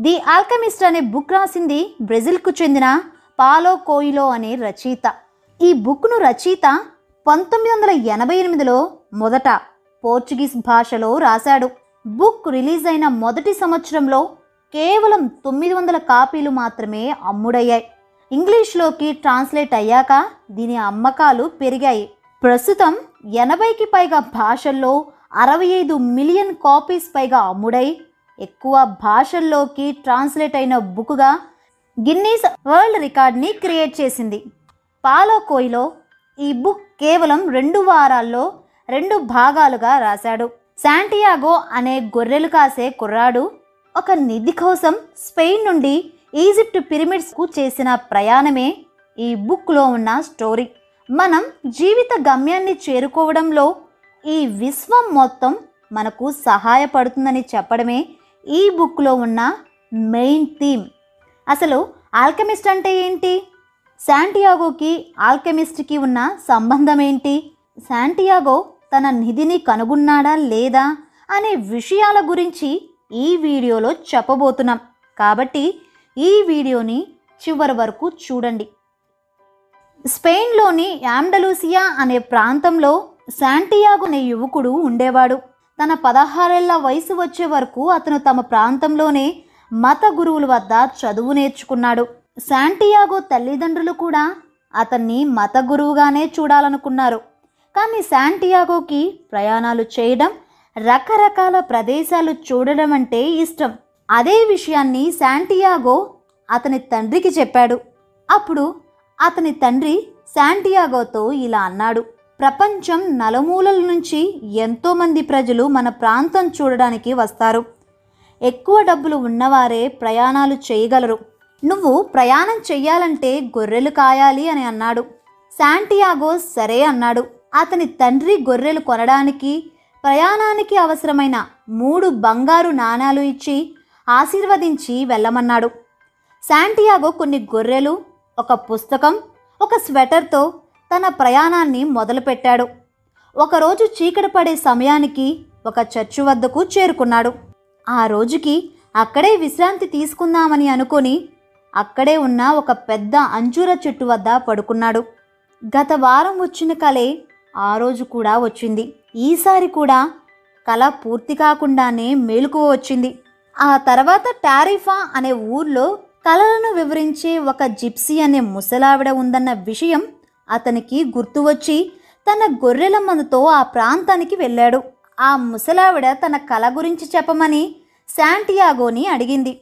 The Alchemist అనే book రాసింది బ్రెజిల్కు చెందిన పాలో కోయిలో అనే రచయిత. ఈ బుక్ను రచయిత పంతొమ్మిది వందల ఎనభై ఎనిమిదిలో మొదట పోర్చుగీస్ భాషలో రాశాడు. బుక్ రిలీజ్ అయిన మొదటి సంవత్సరంలో కేవలం తొమ్మిది వందల కాపీలు మాత్రమే అమ్ముడయ్యాయి. ఇంగ్లీష్లోకి ట్రాన్స్లేట్ అయ్యాక దీని అమ్మకాలు పెరిగాయి. ప్రస్తుతం ఎనభైకి పైగా భాషల్లో అరవై ఐదు మిలియన్ కాపీస్ పైగా అమ్ముడై ఎక్కువ భాషల్లోకి ట్రాన్స్లేట్ అయిన బుక్గా గిన్నీస్ వరల్డ్ రికార్డ్ని క్రియేట్ చేసింది. పాలో కోయిలో ఈ బుక్ కేవలం రెండు వారాల్లో రెండు భాగాలుగా రాశాడు. శాంటియాగో అనే గొర్రెలు కాసే కుర్రాడు ఒక నిధి కోసం స్పెయిన్ నుండి ఈజిప్ట్ పిరమిడ్స్కు చేసిన ప్రయాణమే ఈ బుక్లో ఉన్న స్టోరీ. మనం జీవిత గమ్యాన్ని చేరుకోవడంలో ఈ విశ్వం మొత్తం మనకు సహాయపడుతుందని చెప్పడమే ఈ బుక్లో ఉన్న మెయిన్ థీమ్. అసలు ఆల్కెమిస్ట్ అంటే ఏంటి? శాంటియాగోకి ఆల్కెమిస్ట్కి ఉన్న సంబంధం ఏంటి? శాంటియాగో తన నిధిని కనుగొన్నాడా లేదా అనే విషయాల గురించి ఈ వీడియోలో చెప్పబోతున్నాం. కాబట్టి ఈ వీడియోని చివరి వరకు చూడండి. స్పెయిన్లోని యాండలూసియా అనే ప్రాంతంలో శాంటియాగో అనే యువకుడు ఉండేవాడు. తన పదహారేళ్ళ వయసు వచ్చే వరకు అతను తమ ప్రాంతంలోనే మత గురువుల వద్ద చదువు నేర్చుకున్నాడు. శాంటియాగో తల్లిదండ్రులు కూడా అతన్ని మత గురువుగానే చూడాలనుకున్నారు. కానీ శాంటియాగోకి ప్రయాణాలు చేయడం రకరకాల ప్రదేశాలు చూడడం అంటే ఇష్టం. అదే విషయాన్ని శాంటియాగో అతని తండ్రికి చెప్పాడు. అప్పుడు అతని తండ్రి శాంటియాగోతో ఇలా అన్నాడు. ప్రపంచం నలుమూలల నుంచి ఎంతోమంది ప్రజలు మన ప్రాంతం చూడడానికి వస్తారు. ఎక్కువ డబ్బులు ఉన్నవారే ప్రయాణాలు చేయగలరు. నువ్వు ప్రయాణం చెయ్యాలంటే గొర్రెలు కాయాలి అని అన్నాడు. శాంటియాగో సరే అన్నాడు. అతని తండ్రి గొర్రెలు కొనడానికి ప్రయాణానికి అవసరమైన మూడు బంగారు నాణాలు ఇచ్చి ఆశీర్వదించి వెళ్ళమన్నాడు. శాంటియాగో కొన్ని గొర్రెలు ఒక పుస్తకం ఒక స్వెటర్తో తన ప్రయాణాన్ని మొదలుపెట్టాడు. ఒకరోజు చీకటి పడే సమయానికి ఒక చర్చి వద్దకు చేరుకున్నాడు. ఆ రోజుకి అక్కడే విశ్రాంతి తీసుకుందామని అనుకొని అక్కడే ఉన్న ఒక పెద్ద అంజూర చెట్టు వద్ద పడుకున్నాడు. గత వారం వచ్చిన కలే ఆ రోజు కూడా వచ్చింది. ఈసారి కూడా కళ పూర్తి కాకుండానే మేలుకు వచ్చింది. ఆ తర్వాత టారిఫా అనే ఊర్లో కళలను వివరించే ఒక జిప్సీ అనే ముసలావిడ ఉందన్న విషయం అతనికి గుర్తు వచ్చి తన గొర్రెల మందుతో ఆ ప్రాంతానికి వెళ్ళాడు. ఆ ముసలావిడ తన కళ గురించి చెప్పమని శాంటియాగోని అడిగింది.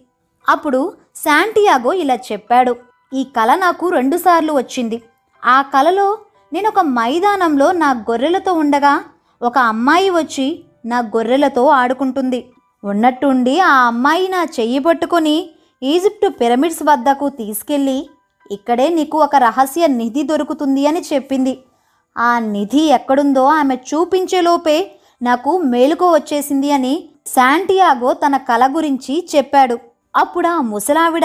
అప్పుడు శాంటియాగో ఇలా చెప్పాడు. ఈ కళ నాకు రెండుసార్లు వచ్చింది. ఆ కళలో నేను ఒక మైదానంలో నా గొర్రెలతో ఉండగా ఒక అమ్మాయి వచ్చి నా గొర్రెలతో ఆడుకుంటుంది. ఉన్నట్టుండి ఆ అమ్మాయి నా చెయ్యి పట్టుకొని ఈజిప్టు పిరమిడ్స్ వద్దకు తీసుకెళ్ళి ఇక్కడే నీకు ఒక రహస్య నిధి దొరుకుతుంది అని చెప్పింది. ఆ నిధి ఎక్కడుందో ఆమె చూపించేలోపే నాకు మేలుకో వచ్చేసింది అని శాంటియాగో తన కల గురించి చెప్పాడు. అప్పుడు ఆ ముసలావిడ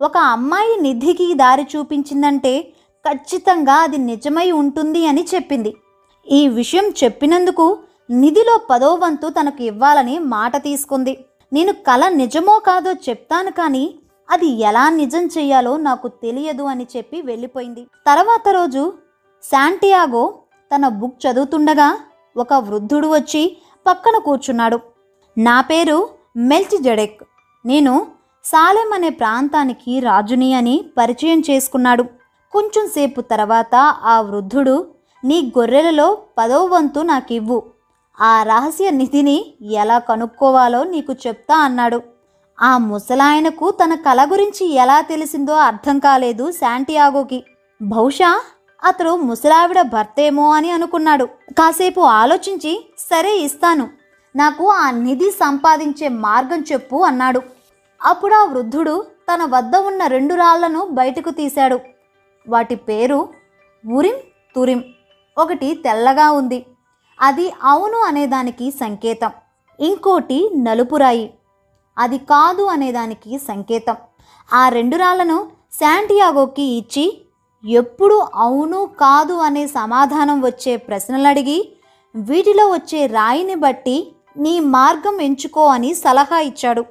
ఒక అమ్మాయి నిధికి దారి చూపించిందంటే ఖచ్చితంగా అది నిజమై ఉంటుంది అని చెప్పింది. ఈ విషయం చెప్పినందుకు నిధిలో పదో వంతు తనకు ఇవ్వాలని మాట తీసుకుంది. నేను కల నిజమో కాదో చెప్తాను కానీ అది ఎలా నిజం చెయ్యాలో నాకు తెలియదు అని చెప్పి వెళ్ళిపోయింది. తర్వాత రోజు శాంటియాగో తన బుక్ చదువుతుండగా ఒక వృద్ధుడు వచ్చి పక్కన కూర్చున్నాడు. నా పేరు మెల్చి జడెక్ నేను సాలెం అనే ప్రాంతానికి రాజుని అని పరిచయం చేసుకున్నాడు. కొంచెం సేపు తర్వాత ఆ వృద్ధుడు నీ గొర్రెలలో పదవ వంతు నాకివ్వు. ఆ రహస్య నిధిని ఎలా కనుక్కోవాలో నీకు చెప్తా అన్నాడు. ఆ ముసలాయనకు తన కళ గురించి ఎలా తెలిసిందో అర్థం కాలేదు శాంటియాగోకి. బహుశా అతడు ముసలావిడ భర్తేమో అని అనుకున్నాడు. కాసేపు ఆలోచించి సరే ఇస్తాను. నాకు ఆ నిధి సంపాదించే మార్గం చెప్పు అన్నాడు. అప్పుడు ఆ వృద్ధుడు తన వద్ద ఉన్న రెండు రాళ్ళను బయటకు తీశాడు. వాటి పేరు ఉరిం తురిం. ఒకటి తెల్లగా ఉంది. అది అవును అనేదానికి సంకేతం. ఇంకోటి నలుపురాయి అది కాదు అనేదానికి సంకేతం. ఆ రెండు రాళ్ళను శాంటియాగోకి ఇచ్చి ఎప్పుడు అవును కాదు అనే సమాధానం వచ్చే ప్రశ్నలు అడిగి వీటిలో వచ్చే రాయిని బట్టి నీ మార్గం ఎంచుకో అని సలహా ఇచ్చాడు.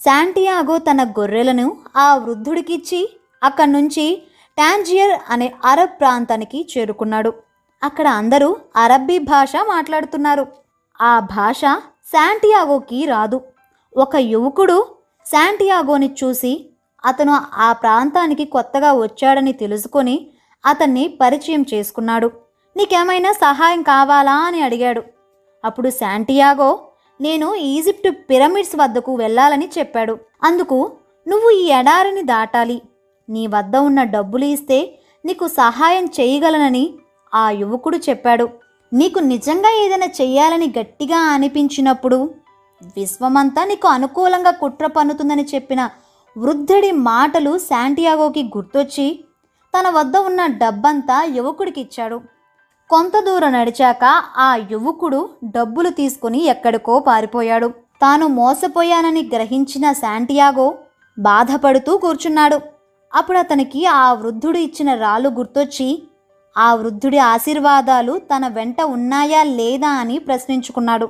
శాంటియాగో తన గొర్రెలను ఆ వృద్ధుడికిచ్చి అక్కడి నుంచి టాంజియర్ అనే అరబ్ ప్రాంతానికి చేరుకున్నాడు. అక్కడ అందరూ అరబ్బీ భాష మాట్లాడుతున్నారు. ఆ భాష శాంటియాగోకి రాదు. ఒక యువకుడు శాంటియాగోని చూసి అతను ఆ ప్రాంతానికి కొత్తగా వచ్చాడని తెలుసుకొని అతన్ని పరిచయం చేసుకున్నాడు. నీకేమైనా సహాయం కావాలా? అని అడిగాడు. అప్పుడు శాంటియాగో నేను ఈజిప్ట్ పిరమిడ్స్ వద్దకు వెళ్ళాలని చెప్పాడు. అందుకు నువ్వు ఈ ఎడారిని దాటాలి. నీ వద్ద ఉన్న డబ్బులు ఇస్తే నీకు సహాయం చేయగలనని ఆ యువకుడు చెప్పాడు. నీకు నిజంగా ఏదైనా చెయ్యాలని గట్టిగా అనిపించినప్పుడు విశ్వమంతా నీకు అనుకూలంగా కుట్ర పన్నుతుందని చెప్పిన వృద్ధుడి మాటలు శాంటియాగోకి గుర్తొచ్చి తన వద్ద ఉన్న డబ్బంతా యువకుడికి ఇచ్చాడు కొంత దూరం నడిచాక ఆ యువకుడు డబ్బులు తీసుకుని ఎక్కడికో పారిపోయాడు. తాను మోసపోయానని గ్రహించిన శాంటియాగో బాధపడుతూ కూర్చున్నాడు. అప్పుడు అతనికి ఆ వృద్ధుడు ఇచ్చిన రాళ్ళు గుర్తొచ్చి ఆ వృద్ధుడి ఆశీర్వాదాలు తన వెంట ఉన్నాయా లేదా అని ప్రశ్నించుకున్నాడు.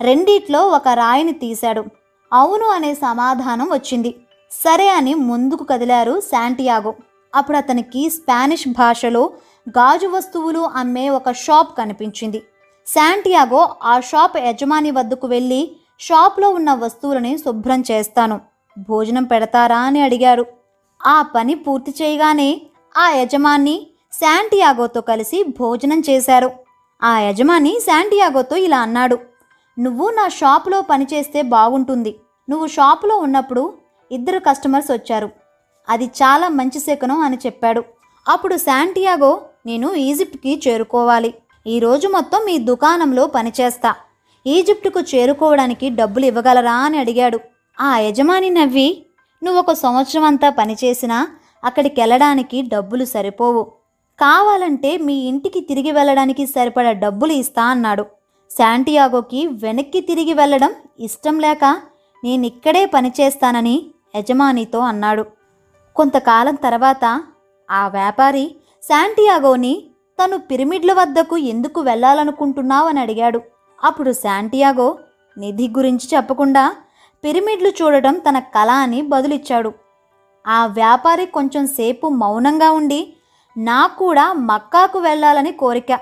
రెండిట్లో ఒక రాయిని తీశాడు. అవును అనే సమాధానం వచ్చింది. సరే అని ముందుకు కదిలారు శాంటియాగో. అప్పుడు అతనికి స్పానిష్ భాషలో గాజు వస్తువులు అమ్మే ఒక షాప్ కనిపించింది. శాంటియాగో ఆ షాప్ యజమాని వద్దకు వెళ్ళి షాప్లో ఉన్న వస్తువులని శుభ్రం చేస్తాను. భోజనం పెడతారా అని అడిగారు. ఆ పని పూర్తి చేయగానే ఆ యజమాని శాంటియాగోతో కలిసి భోజనం చేశారు. ఆ యజమాని శాంటియాగోతో ఇలా అన్నాడు. నువ్వు నా షాపులో పనిచేస్తే బాగుంటుంది. నువ్వు షాపులో ఉన్నప్పుడు ఇద్దరు కస్టమర్స్ వచ్చారు. అది చాలా మంచి శకునం అని చెప్పాడు. అప్పుడు శాంటియాగో నేను ఈజిప్ట్కి చేరుకోవాలి. ఈరోజు మొత్తం మీ దుకాణంలో పనిచేస్తా. ఈజిప్టుకు చేరుకోవడానికి డబ్బులు ఇవ్వగలరా? అని అడిగాడు. ఆ యజమాని నవ్వి నువ్వు ఒక సంవత్సరం అంతా పనిచేసినా అక్కడికి వెళ్ళడానికి డబ్బులు సరిపోవు. కావాలంటే మీ ఇంటికి తిరిగి వెళ్ళడానికి సరిపడా డబ్బులు ఇస్తా అన్నాడు. శాంటియాగోకి వెనక్కి తిరిగి వెళ్ళడం ఇష్టం లేక నేనిక్కడే పనిచేస్తానని యజమానితో అన్నాడు. కొంతకాలం తర్వాత ఆ వ్యాపారి శాంటియాగోని తను పిరమిడ్ల వద్దకు ఎందుకు వెళ్ళాలనుకుంటున్నావని అడిగాడు. అప్పుడు శాంటియాగో నిధి గురించి చెప్పకుండా పిరమిడ్లు చూడడం తన కళ అని బదులిచ్చాడు. ఆ వ్యాపారి కొంచెం సేపు మౌనంగా ఉండి నాకు కూడా మక్కాకు వెళ్ళాలని కోరిక.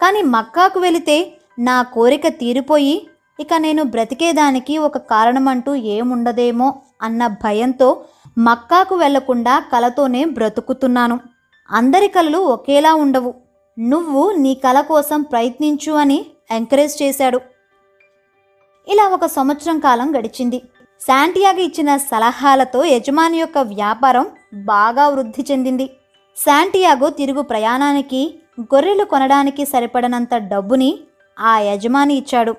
కానీ మక్కాకు వెళితే నా కోరిక తీరిపోయి ఇక నేను బ్రతికేదానికి ఒక కారణమంటూ ఏముండదేమో అన్న భయంతో మక్కాకు వెళ్ళకుండా కలతోనే బ్రతుకుతున్నాను. అందరి కలలు ఒకేలా ఉండవు. నువ్వు నీ కల కోసం ప్రయత్నించు అని ఎంకరేజ్ చేశాడు. ఇలా ఒక సంవత్సరం కాలం గడిచింది. శాంటియాగో ఇచ్చిన సలహాలతో యజమాని యొక్క వ్యాపారం బాగా వృద్ధి చెందింది. శాంటియాగో తిరుగు ప్రయాణానికి గొర్రెలు కొనడానికి సరిపడనంత డబ్బుని ఆ యజమాని ఇచ్చాడు.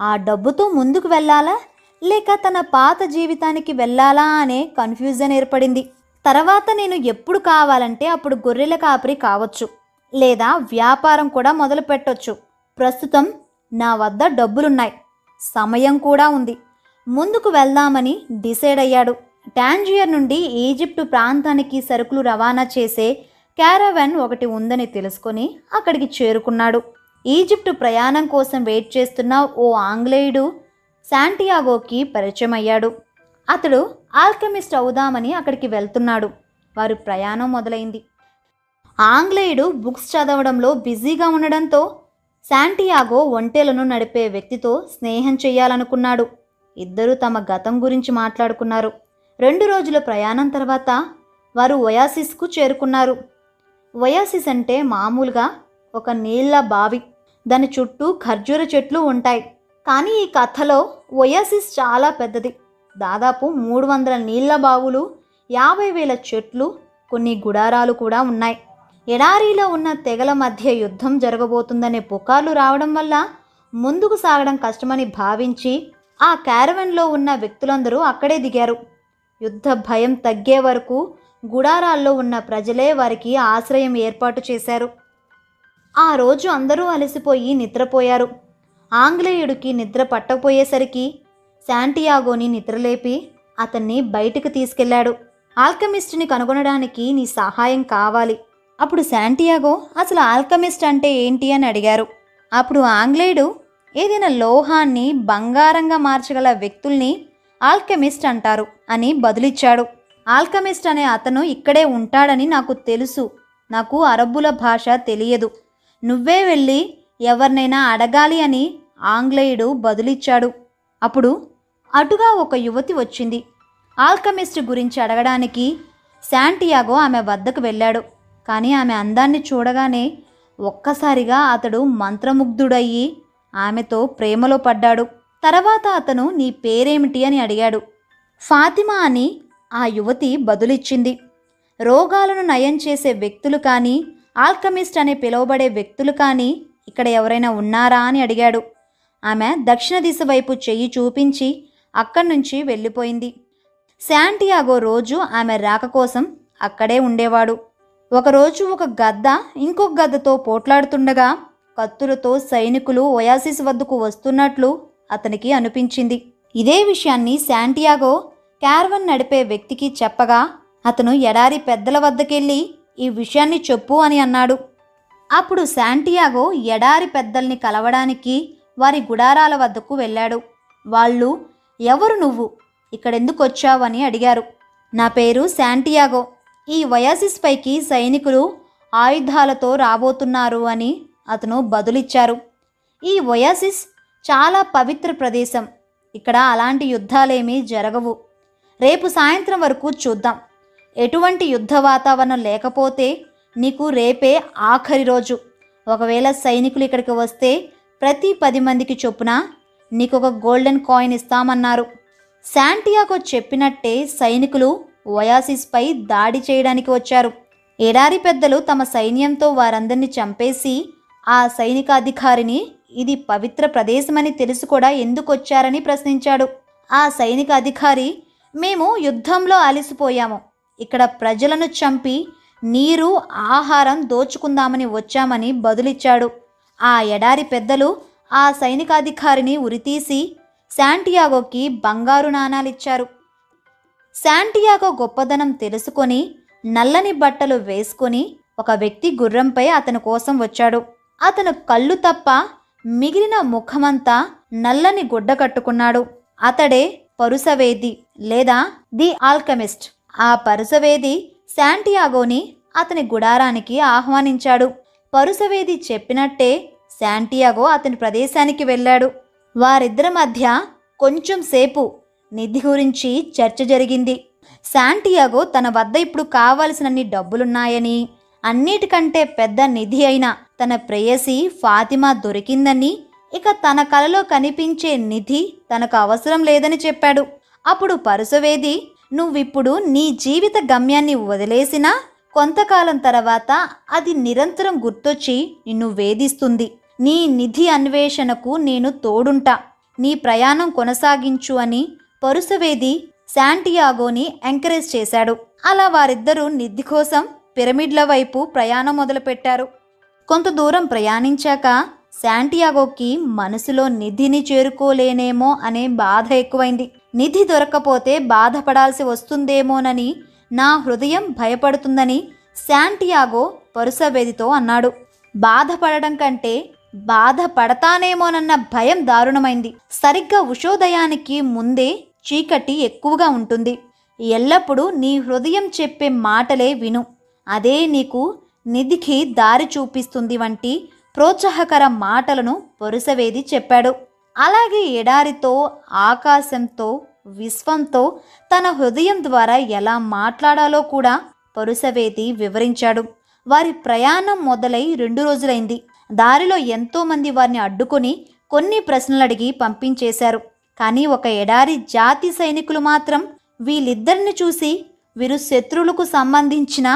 ఆ డబ్బుతో ముందుకు వెళ్ళాలా? లేక తన పాత జీవితానికి వెళ్ళాలా అనే కన్ఫ్యూజన్ ఏర్పడింది. తర్వాత నేను ఎప్పుడు కావాలంటే అప్పుడు గొర్రెల కాపరి కావచ్చు. లేదా వ్యాపారం కూడా మొదలు పెట్టొచ్చు. ప్రస్తుతం నా వద్ద డబ్బులున్నాయి. సమయం కూడా ఉంది. ముందుకు వెళ్దామని డిసైడ్ అయ్యాడు. టాంజియర్ నుండి ఈజిప్టు ప్రాంతానికి సరుకులు రవాణా చేసే క్యారవెన్ ఒకటి ఉందని తెలుసుకొని అక్కడికి చేరుకున్నాడు. ఈజిప్టు ప్రయాణం కోసం వెయిట్ చేస్తున్న ఓ ఆంగ్లేయుడు శాంటియాగోకి పరిచయం అయ్యాడు అతడు ఆల్కెమిస్ట్ అవుదామని అక్కడికి వెళ్తున్నాడు. వారు ప్రయాణం మొదలైంది. ఆంగ్లేయుడు బుక్స్ చదవడంలో బిజీగా ఉండడంతో శాంటియాగో ఒంటెలను నడిపే వ్యక్తితో స్నేహం చేయాలనుకున్నాడు. ఇద్దరూ తమ గతం గురించి మాట్లాడుకున్నారు. రెండు రోజుల ప్రయాణం తర్వాత వారు ఒయాసిస్కు చేరుకున్నారు. ఒయాసిస్ అంటే మామూలుగా ఒక నీళ్ళ బావి. దాని చుట్టూ ఖర్జూర చెట్లు ఉంటాయి. కానీ ఈ కథలో ఒయాసిస్ చాలా పెద్దది. దాదాపు మూడు వందల నీళ్ళ బావులు యాభై వేల చెట్లు కొన్ని గుడారాలు కూడా ఉన్నాయి. ఎడారిలో ఉన్న తెగల మధ్య యుద్ధం జరగబోతుందనే పుకార్లు రావడం వల్ల ముందుకు సాగడం కష్టమని భావించి ఆ క్యారవెన్లో ఉన్న వ్యక్తులందరూ అక్కడే దిగారు. యుద్ధ భయం తగ్గే వరకు గుడారాల్లో ఉన్న ప్రజలే వారికి ఆశ్రయం ఏర్పాటు చేశారు. ఆ రోజు అందరూ అలసిపోయి నిద్రపోయారు. ఆంగ్లేయుడికి నిద్ర పట్టకపోయేసరికి శాంటియాగోని నిద్రలేపి అతన్ని బయటకు తీసుకెళ్ళాడు ఆల్కమిస్ట్ని కనుగొనడానికి నీ సహాయం కావాలి. అప్పుడు శాంటియాగో అసలు ఆల్కమిస్ట్ అంటే ఏంటి? అని అడిగారు. అప్పుడు ఆంగ్లేయుడు ఏదైనా లోహాన్ని బంగారంగా మార్చగల వ్యక్తుల్ని ఆల్కెమిస్ట్ అంటారు అని బదులిచ్చాడు. ఆల్కెమిస్ట్ అనే అతను ఇక్కడే ఉంటాడని నాకు తెలుసు. నాకు అరబ్బుల భాష తెలియదు. నువ్వే వెళ్ళి ఎవరినైనా అడగాలి అని ఆంగ్లేయుడు బదులిచ్చాడు. అప్పుడు అటుగా ఒక యువతి వచ్చింది. ఆల్కమిస్ట్ గురించి అడగడానికి శాంటియాగో ఆమె వద్దకు వెళ్ళాడు. కానీ ఆమె అందాన్ని చూడగానే ఒక్కసారిగా అతడు మంత్రముగ్ధుడయ్యి ఆమెతో ప్రేమలో పడ్డాడు. తర్వాత అతను నీ పేరేమిటి అని అడిగాడు. ఫాతిమా అని ఆ యువతి బదులిచ్చింది. రోగాలను నయం చేసే వ్యక్తులు కానీ ఆల్కమిస్ట్ అని పిలువబడే వ్యక్తులు కానీ ఇక్కడ ఎవరైనా ఉన్నారా అని అడిగాడు. ఆమె దక్షిణ దిశ వైపు చెయ్యి చూపించి అక్కడి నుంచి వెళ్ళిపోయింది. శాంటియాగో రోజు ఆమె రాక కోసం అక్కడే ఉండేవాడు. ఒకరోజు ఒక గద్ద ఇంకొక గద్దతో పోట్లాడుతుండగా కత్తులతో సైనికులు ఒయాసిస్ వద్దకు వస్తున్నట్లు అతనికి అనిపించింది. ఇదే విషయాన్ని శాంటియాగో క్యార్వన్ నడిపే వ్యక్తికి చెప్పగా అతను ఎడారి పెద్దల వద్దకెళ్ళి ఈ విషయాన్ని చెప్పు అని అన్నాడు. అప్పుడు శాంటియాగో ఎడారి పెద్దల్ని కలవడానికి వారి గుడారాల వద్దకు వెళ్ళాడు. వాళ్ళు ఎవరు నువ్వు? ఇక్కడెందుకు వచ్చావని అడిగారు. నా పేరు శాంటియాగో. ఈ వయాసిస్ పైకి సైనికులు ఆయుధాలతో రాబోతున్నారు అని అతను బదులిచ్చారు. ఈ వయాసిస్ చాలా పవిత్ర ప్రదేశం. ఇక్కడ అలాంటి యుద్ధాలేమీ జరగవు. రేపు సాయంత్రం వరకు చూద్దాం. ఎటువంటి యుద్ధ వాతావరణం లేకపోతే నీకు రేపే ఆఖరి రోజు. ఒకవేళ సైనికులు ఇక్కడికి వస్తే ప్రతి పది మందికి చొప్పున నీకు ఒక గోల్డెన్ కాయిన్ ఇస్తామన్నారు. శాంటియాకో చెప్పినట్టే సైనికులు ఒయాసిస్పై దాడి చేయడానికి వచ్చారు. ఎడారి పెద్దలు తమ సైన్యంతో వారందరినీ చంపేసి ఆ సైనికాధికారిని ఇది పవిత్ర ప్రదేశమని తెలుసు కూడా ఎందుకు వచ్చారని ప్రశ్నించాడు. ఆ సైనిక అధికారి మేము యుద్ధంలో అలసిపోయాము. ఇక్కడ ప్రజలను చంపి నీరు ఆహారం దోచుకుందామని వచ్చామని బదులిచ్చాడు. ఆ ఎడారి పెద్దలు ఆ సైనికాధికారిని ఉరితీసి శాంటియాగోకి బంగారు నాణాలిచ్చారు. శాంటియాగో గొప్పదనం తెలుసుకొని నల్లని బట్టలు వేసుకొని ఒక వ్యక్తి గుర్రంపై అతని కోసం వచ్చాడు. అతను కళ్ళు తప్ప మిగిలిన ముఖమంతా నల్లని గుడ్డ కట్టుకున్నాడు. అతడే పరుసవేది లేదా ది ఆల్కమిస్ట్. ఆ పరుసవేది శాంటియాగోని అతని గుడారానికి ఆహ్వానించాడు. పరుసవేది చెప్పినట్టే శాంటియాగో అతని ప్రదేశానికి వెళ్ళాడు. వారిద్దరి మధ్య కొంచెం సేపు నిధి గురించి చర్చ జరిగింది. శాంటియాగో తన వద్ద ఇప్పుడు కావలసినన్ని డబ్బులున్నాయని అన్నిటికంటే పెద్ద నిధి అయిన తన ప్రేయసి ఫాతిమా దొరికిందని ఇక తన కలలో కనిపించే నిధి తనకు అవసరం లేదని చెప్పాడు. అప్పుడు పరుసవేది నువ్విప్పుడు నీ జీవిత గమ్యాన్ని వదిలేసినా కొంతకాలం తర్వాత అది నిరంతరం గుర్తొచ్చి నిన్ను వేధిస్తుంది. నీ నిధి అన్వేషణకు నేను తోడుంటా. నీ ప్రయాణం కొనసాగించు అని పరుసవేది శాంటియాగోని ఎంకరేజ్ చేశాడు. అలా వారిద్దరూ నిధి కోసం పిరమిడ్ల వైపు ప్రయాణం మొదలుపెట్టారు. కొంత దూరం ప్రయాణించాక శాంటియాగోకి మనసులో నిధిని చేరుకోలేనేమో అనే బాధ ఎక్కువైంది. నిధి దొరక్కపోతే బాధపడాల్సి వస్తుందేమోనని నా హృదయం భయపడుతుందని శాంటియాగో పరుసవేదితో అన్నాడు. బాధపడడం కంటే బాధపడతానేమోనన్న భయం దారుణమైంది. సరిగ్గా ఉషోదయానికి ముందే చీకటి ఎక్కువగా ఉంటుంది. ఎల్లప్పుడూ నీ హృదయం చెప్పే మాటలే విను. అదే నీకు నిధికి దారి చూపిస్తుంది వంటి ప్రోత్సాహకర మాటలను పొరుసవేది చెప్పాడు. అలాగే ఎడారితో ఆకాశంతో విశ్వంతో తన హృదయం ద్వారా ఎలా మాట్లాడాలో కూడా పరుసవేది వివరించాడు. వారి ప్రయాణం మొదలై రెండు రోజులైంది. దారిలో ఎంతోమంది వారిని అడ్డుకొని కొన్ని ప్రశ్నలు అడిగి పంపించేశారు. కానీ ఒక ఎడారి జాతి సైనికులు మాత్రం వీళ్ళిద్దరిని చూసి వీరు శత్రువులకు సంబంధించిన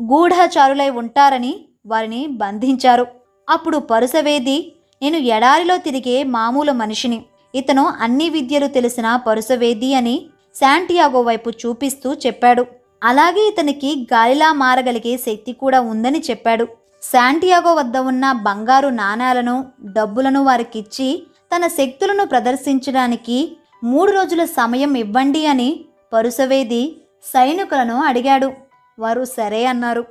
గూఢచారులై ఉంటారని వారిని బంధించారు. అప్పుడు పరుసవేది నేను ఎడారిలో తిరిగే మామూలు మనిషిని. ఇతను అన్ని విద్యలు తెలిసిన పరుసవేది అని శాంటియాగో వైపు చూపిస్తూ చెప్పాడు. అలాగే ఇతనికి గాలిలా మారగలిగే శక్తి కూడా ఉందని చెప్పాడు. శాంటియాగో వద్ద ఉన్న బంగారు నాణాలను డబ్బులను వారికిచ్చి తన శక్తులను ప్రదర్శించడానికి మూడు రోజుల సమయం ఇవ్వండి అని పరుసవేది సైనికులను అడిగాడు. వారు సరే అన్నారు.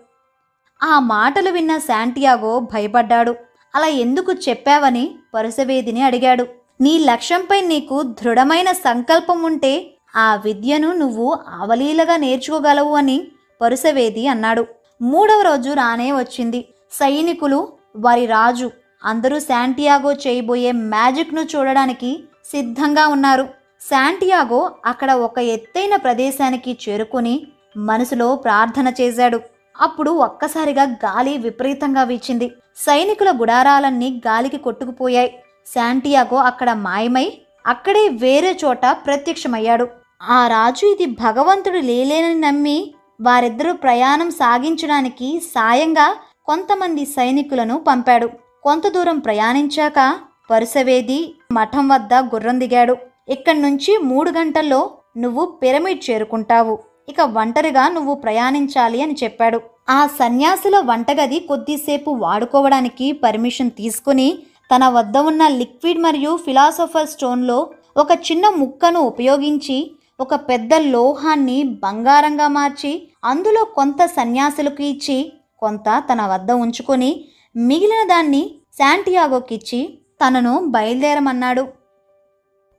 ఆ మాటలు విన్న శాంటియాగో భయపడ్డాడు. అలా ఎందుకు చెప్పావని పరుసవేదిని అడిగాడు. నీ లక్ష్యంపై నీకు దృఢమైన సంకల్పం ఉంటే ఆ విద్యను నువ్వు అవలీలగా నేర్చుకోగలవు అని పరుసవేది అన్నాడు. మూడవ రోజు రానే వచ్చింది. సైనికులు వారి రాజు అందరూ శాంటియాగో చేయబోయే మ్యాజిక్ను చూడడానికి సిద్ధంగా ఉన్నారు. శాంటియాగో అక్కడ ఒక ఎత్తైన ప్రదేశానికి చేరుకొని మనసులో ప్రార్థన చేశాడు. అప్పుడు ఒక్కసారిగా గాలి విపరీతంగా వీచింది. సైనికుల గుడారాలన్నీ గాలికి కొట్టుకుపోయాయి. శాంటియాగో అక్కడ మాయమై అక్కడే వేరే చోట ప్రత్యక్షమయ్యాడు. ఆ రాజు ఇది భగవంతుడు లేలేనని నమ్మి వారిద్దరూ ప్రయాణం సాగించడానికి సాయంగా కొంతమంది సైనికులను పంపాడు. కొంత దూరం ప్రయాణించాక పరుసవేది మఠం వద్ద గుర్రం దిగాడు. ఇక్కడి నుంచి మూడు గంటల్లో నువ్వు పిరమిడ్ చేరుకుంటావు. ఇక ఒంటరిగా నువ్వు ప్రయాణించాలి అని చెప్పాడు. ఆ సన్యాసుల వంటగది కొద్దిసేపు వాడుకోవడానికి పర్మిషన్ తీసుకుని తన వద్ద ఉన్న లిక్విడ్ మరియు ఫిలాసఫర్ స్టోన్లో ఒక చిన్న ముక్కను ఉపయోగించి ఒక పెద్ద లోహాన్ని బంగారంగా మార్చి అందులో కొంత సన్యాసులకు ఇచ్చి కొంత తన వద్ద ఉంచుకొని మిగిలిన దాన్ని శాంటియాగోకిచ్చి తనను బయలుదేరమన్నాడు.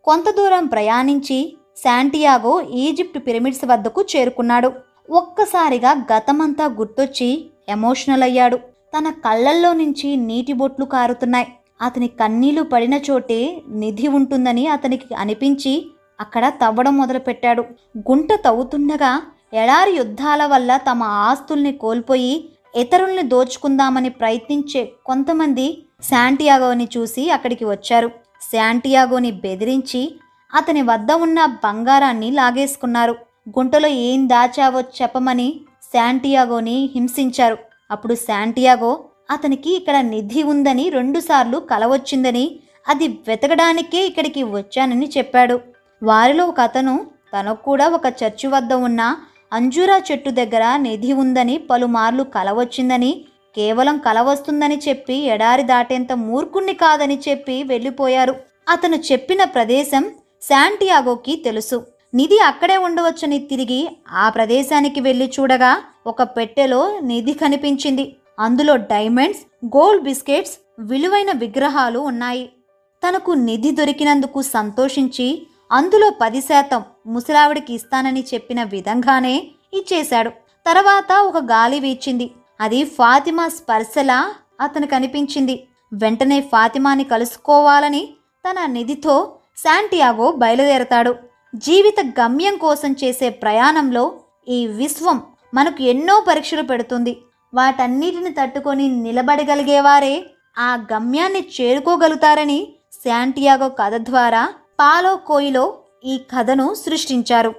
కొంత దూరం ప్రయాణించి శాంటియాగో ఈజిప్ట్ పిరమిడ్స్ వద్దకు చేరుకున్నాడు. ఒక్కసారిగా గతమంతా గుర్తొచ్చి ఎమోషనల్ అయ్యాడు. తన కళ్ళల్లో నుంచి నీటి బొట్లు కారుతున్నాయి. అతని కన్నీళ్ళు పడిన చోటే నిధి ఉంటుందని అతనికి అనిపించి అక్కడ తవ్వడం మొదలుపెట్టాడు. గుంట తవ్వుతుండగా ఎడారి యుద్ధాల వల్ల తమ ఆస్తుల్ని కోల్పోయి ఇతరుల్ని దోచుకుందామని ప్రయత్నించే కొంతమంది శాంటియాగోని చూసి అక్కడికి వచ్చారు. శాంటియాగోని బెదిరించి అతని వద్ద ఉన్న బంగారాన్ని లాగేసుకున్నారు. గుంటలో ఏం దాచావో చెప్పమని శాంటియాగోని హింసించారు. అప్పుడు శాంటియాగో అతనికి ఇక్కడ నిధి ఉందని రెండుసార్లు కలవచ్చిందని అది వెతకడానికే ఇక్కడికి వచ్చానని చెప్పాడు. వారిలో ఒక అతను తనకు కూడా ఒక చర్చి వద్ద ఉన్న అంజూరా చెట్టు దగ్గర నిధి ఉందని పలుమార్లు కలవచ్చిందని కేవలం కలవస్తుందని చెప్పి ఎడారి దాటేంత మూర్ఖుణ్ణి కాదని చెప్పి వెళ్ళిపోయారు. అతను చెప్పిన ప్రదేశం శాంటియాగోకి తెలుసు. నిధి అక్కడే ఉండవచ్చని తిరిగి ఆ ప్రదేశానికి వెళ్ళి చూడగా ఒక పెట్టెలో నిధి కనిపించింది. అందులో డైమండ్స్ గోల్డ్ బిస్కెట్స్ విలువైన విగ్రహాలు ఉన్నాయి. తనకు నిధి దొరికినందుకు సంతోషించి అందులో పది శాతం ముసలావిడికి ఇస్తానని చెప్పిన విధంగానే ఇచ్చేశాడు. తర్వాత ఒక గాలి వీచింది. అది ఫాతిమా స్పర్శలా అతను కనిపించింది వెంటనే ఫాతిమాని కలుసుకోవాలని తన నిధితో శాంటియాగో బయలుదేరతాడు. జీవిత గమ్యం కోసం చేసే ప్రయాణంలో ఈ విశ్వం మనకు ఎన్నో పరీక్షలు పెడుతుంది. వాటన్నిటిని తట్టుకొని నిలబడగలిగేవారే ఆ గమ్యాన్ని చేరుకోగలుగుతారని శాంటియాగో కథ ద్వారా పాలో కోయిలో ఈ కథను సృష్టించారు.